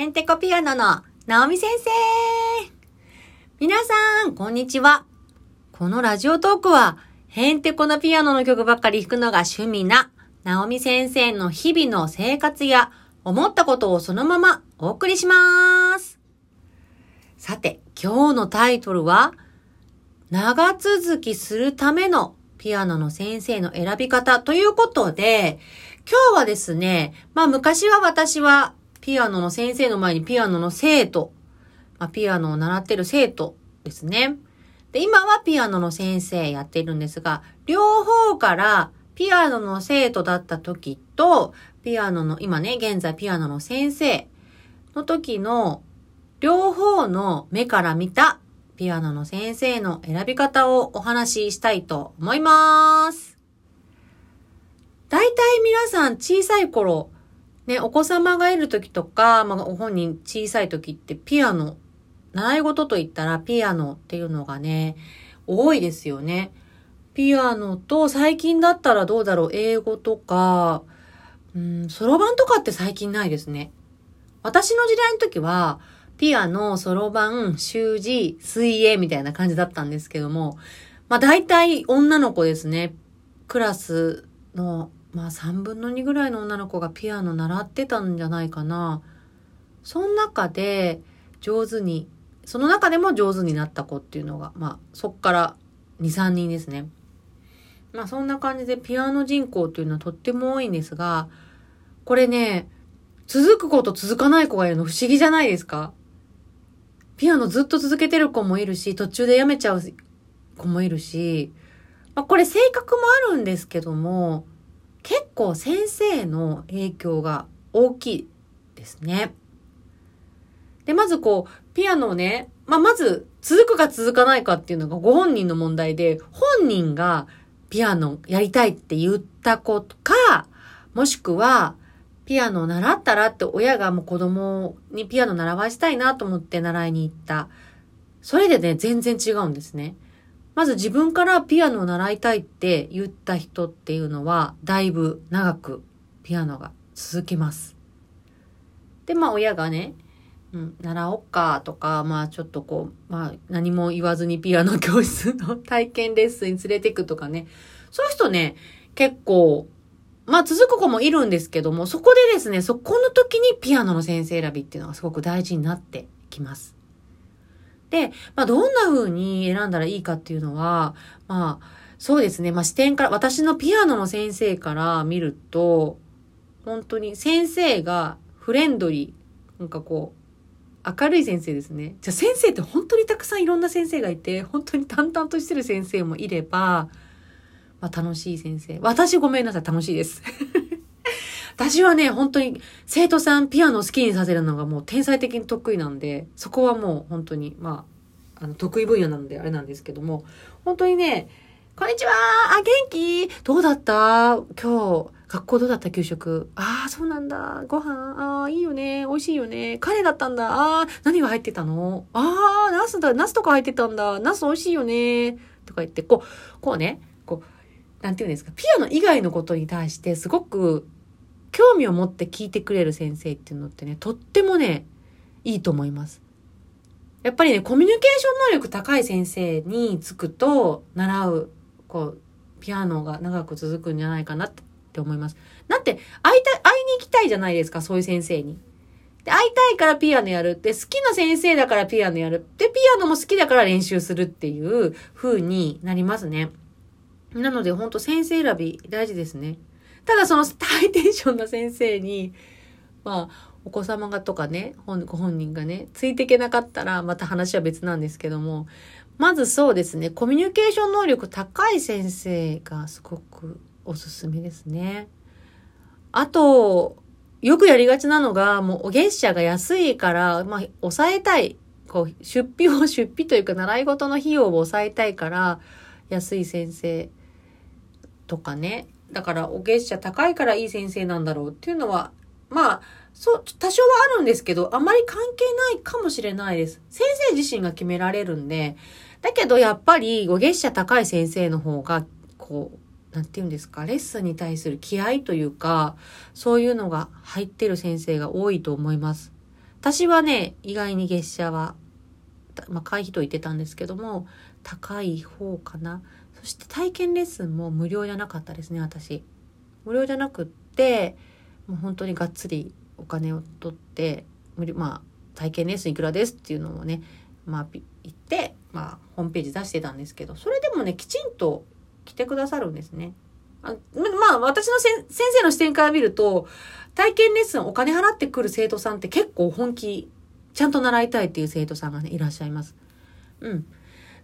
ヘンテコピアノのナオミ先生皆さん、こんにちは。このラジオトークは、ヘンテコなピアノの曲ばっかり弾くのが趣味な、ナオミ先生の日々の生活や、思ったことをそのままお送りします。さて、今日のタイトルは、長続きするためのピアノの先生の選び方ということで、今日はですね、まあ昔は私はピアノの先生の前にピアノの生徒、まあ、ピアノを習ってる生徒ですね。で、今はピアノの先生やってるんですが、両方からピアノの生徒だった時と、ピアノの、今ね、現在ピアノの先生の時の両方の目から見たピアノの先生の選び方をお話ししたいと思います。大体皆さん小さい頃、ね、お子様がいる時とか、まあ、ご本人小さい時ってピアノ、習い事と言ったらピアノっていうのがね、多いですよね。ピアノと最近だったらどうだろう、英語とか、うん、そろばんとかって最近ないですね。私の時代の時は、ピアノ、そろばん、習字、水泳みたいな感じだったんですけども、まあ大体女の子ですね。クラスのまあ3分の2ぐらいの女の子がピアノ習ってたんじゃないかな。その中で上手に、その中でも上手になった子っていうのが、まあそっから2、3人ですね。まあそんな感じでピアノ人口っていうのはとっても多いんですが、これね、続く子と続かない子がいるの不思議じゃないですかピアノずっと続けてる子もいるし、途中でやめちゃう子もいるし、まあこれ性格もあるんですけども、結構先生の影響が大きいですね。で、まずこう、ピアノをね、まあ、まず続くか続かないかっていうのがご本人の問題で、本人がピアノやりたいって言った子か、もしくは、ピアノを習ったらって親がもう子供にピアノ習わしたいなと思って習いに行った。それでね、全然違うんですね。まず自分からピアノを習いたいって言った人っていうのは、だいぶ長くピアノが続きます。で、まあ親がね、うん、習おっかとか、まあちょっとこう、まあ何も言わずにピアノ教室の体験レッスンに連れてくとかね、そういう人ね、結構、まあ続く子もいるんですけども、そこでですね、そこの時にピアノの先生選びっていうのがすごく大事になってきます。で、まあ、どんな風に選んだらいいかっていうのは、まあ、そうですね。まあ、視点から、私のピアノの先生から見ると、本当に先生がフレンドリー、なんかこう、明るい先生ですね。じゃあ先生って本当にたくさんいろんな先生がいて、本当に淡々としてる先生もいれば、まあ楽しい先生。私ごめんなさい、楽しいです。私はね、本当に生徒さんピアノを好きにさせるのがもう天才的に得意なんで、そこはもう本当に、まあ、あの、得意分野なのであれなんですけども、本当にね、こんにちはあ、元気？どうだった？今日、学校どうだった？給食ああ、そうなんだ。ご飯？ああ、いいよね。美味しいよね。カレーだったんだ。ああ、何が入ってたの？ああ、ナスだ。ナスとか入ってたんだ。ナス美味しいよね。とか言って、こう、こうね、こう、なんていうんですか。ピアノ以外のことに対してすごく興味を持って聞いてくれる先生っていうのってね、とってもね、いいと思います。やっぱりね、コミュニケーション能力高い先生につくと、習う、こう、ピアノが長く続くんじゃないかなって思います。だって、会いたい、会いに行きたいじゃないですか、そういう先生に。で、会いたいからピアノやるって、好きな先生だからピアノやる。で、ピアノも好きだから練習するっていう風になりますね。なので、ほんと先生選び大事ですね。ただそのハイテンションな先生に、まあ、お子様がとかね、ご本人がね、ついていけなかったら、また話は別なんですけども、まずそうですね、コミュニケーション能力高い先生がすごくおすすめですね。あと、よくやりがちなのが、もうお月謝が安いから、まあ、抑えたい。こう、出費を、出費というか、習い事の費用を抑えたいから、安い先生とかね、だからお月謝高いからいい先生なんだろうっていうのは、まあ、そう、多少はあるんですけど、あまり関係ないかもしれないです。先生自身が決められるんで、だけどやっぱりお月謝高い先生の方が、こう、なんて言うんですか、レッスンに対する気合というか、そういうのが入ってる先生が多いと思います。私はね、意外に月謝は、まあ、会費と言ってたんですけども、高い方かな。そして体験レッスンも無料じゃなかったですね、私。無料じゃなくって、もう本当にがっつりお金を取って、無料、まあ、体験レッスンいくらですっていうのをね、まあ、言って、まあ、ホームページ出してたんですけど、それでもね、きちんと来てくださるんですね。あまあ、私の先生の視点から見ると、体験レッスンお金払ってくる生徒さんって結構本気、ちゃんと習いたいっていう生徒さんがね、いらっしゃいます。うん。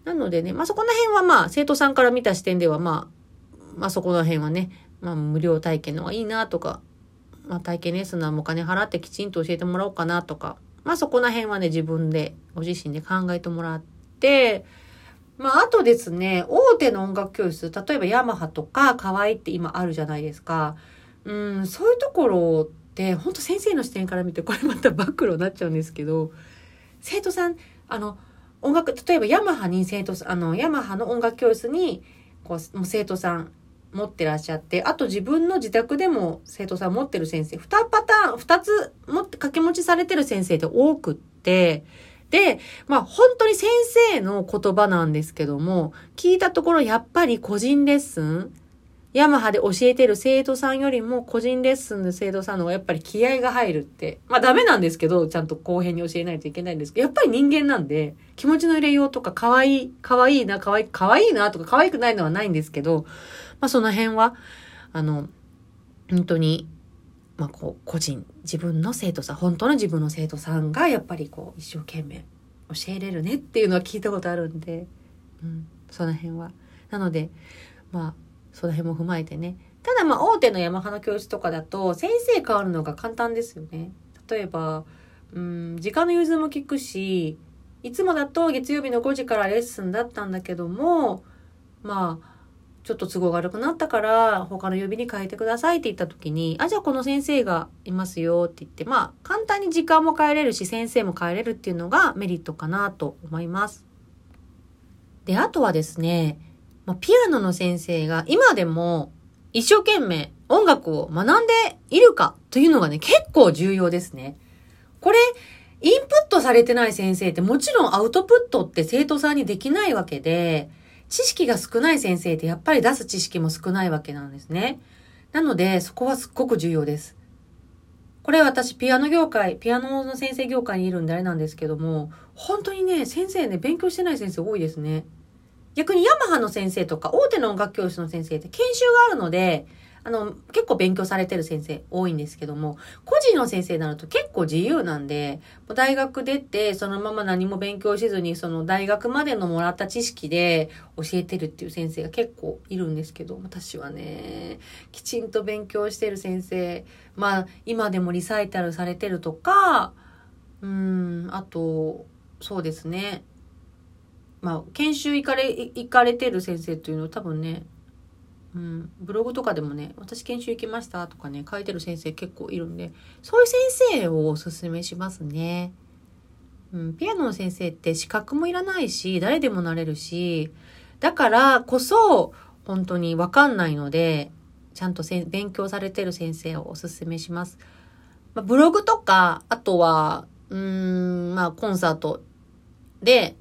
なのでね、まあそこら辺はまあ、生徒さんから見た視点ではまあ、まあそこら辺はね、まあ無料体験の方がいいなとか、まあ体験レッスンのお金払ってきちんと教えてもらおうかなとか、まあそこら辺はね、自分で、ご自身で考えてもらって、まああとですね、大手の音楽教室、例えばヤマハとか可愛いって今あるじゃないですか。うん、そういうところって、本当先生の視点から見て、これまた暴露になっちゃうんですけど、生徒さん、あの、音楽、例えばヤマハに生徒さん、あの、ヤマハの音楽教室に、こう、生徒さん持ってらっしゃって、あと自分の自宅でも生徒さん持ってる先生、2パターン、2つ持って掛け持ちされてる先生って多くって、で、まあ本当に先生の言葉なんですけども、聞いたところやっぱり個人レッスン、ヤマハで教えてる生徒さんよりも個人レッスンの生徒さんの方がやっぱり気合が入るって。まあダメなんですけど、ちゃんと後編に教えないといけないんですけど、やっぱり人間なんで、気持ちの入れようとか可愛い、可愛いな、可愛い、可愛いなとか可愛くないのはないんですけど、まあその辺は、あの、本当に、まあこう、個人、自分の生徒さん、本当の自分の生徒さんがやっぱりこう、一生懸命教えれるねっていうのは聞いたことあるんで、うん、その辺は。なので、まあ、その辺も踏まえてね。ただまあ大手のヤマハの教室とかだと先生変わるのが簡単ですよね。例えば、うん、時間の融通も効くし、いつもだと月曜日の5時からレッスンだったんだけども、まあ、ちょっと都合が悪くなったから他の曜日に変えてくださいって言った時に、あ、じゃあこの先生がいますよって言って、まあ簡単に時間も変えれるし先生も変えれるっていうのがメリットかなと思います。で、あとはですね、まあ、ピアノの先生が今でも一生懸命音楽を学んでいるかというのがね、結構重要ですね。これ、インプットされてない先生ってもちろんアウトプットって生徒さんにできないわけで、知識が少ない先生ってやっぱり出す知識も少ないわけなんですね。なので、そこはすっごく重要です。これ私、ピアノ業界、ピアノの先生業界にいるんであれなんですけども、本当にね、先生ね、勉強してない先生多いですね。逆にヤマハの先生とか大手の音楽教室の先生って研修があるので、あの、結構勉強されてる先生多いんですけども、個人の先生になると結構自由なんで、大学出てそのまま何も勉強しずに、その大学までのもらった知識で教えてるっていう先生が結構いるんですけど、私はね、きちんと勉強してる先生、まあ、今でもリサイタルされてるとか、うん、あと、そうですね。まあ、研修行かれ、行かれてる先生というのは多分ね、うん、ブログとかでもね、私研修行きましたとかね、書いてる先生結構いるんで、そういう先生をおすすめしますね。うん、ピアノの先生って資格もいらないし、誰でもなれるし、だからこそ、本当にわかんないので、ちゃんと勉強されてる先生をおすすめします。まあ、ブログとか、あとは、うーん、まあ、コンサートで、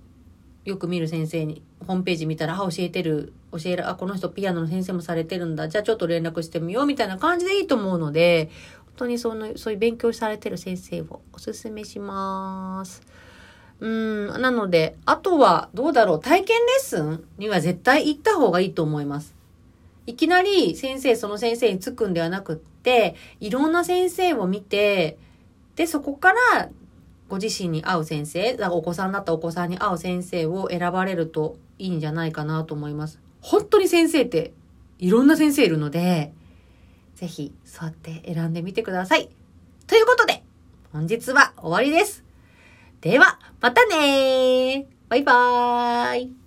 よく見る先生に、ホームページ見たら、あ、教えてる、教える、あ、この人ピアノの先生もされてるんだ。じゃあちょっと連絡してみよう、みたいな感じでいいと思うので、本当にその、そういう勉強されてる先生をおすすめします。うん、なので、あとは、どうだろう、体験レッスンには絶対行った方がいいと思います。いきなり先生、その先生につくんではなくって、いろんな先生を見て、で、そこからご自身に合う先生、だからお子さんだったお子さんに合う先生を選ばれるといいんじゃないかなと思います。本当に先生っていろんな先生いるので、ぜひそうやって選んでみてください。ということで、本日は終わりです。では、またねーバイバーイ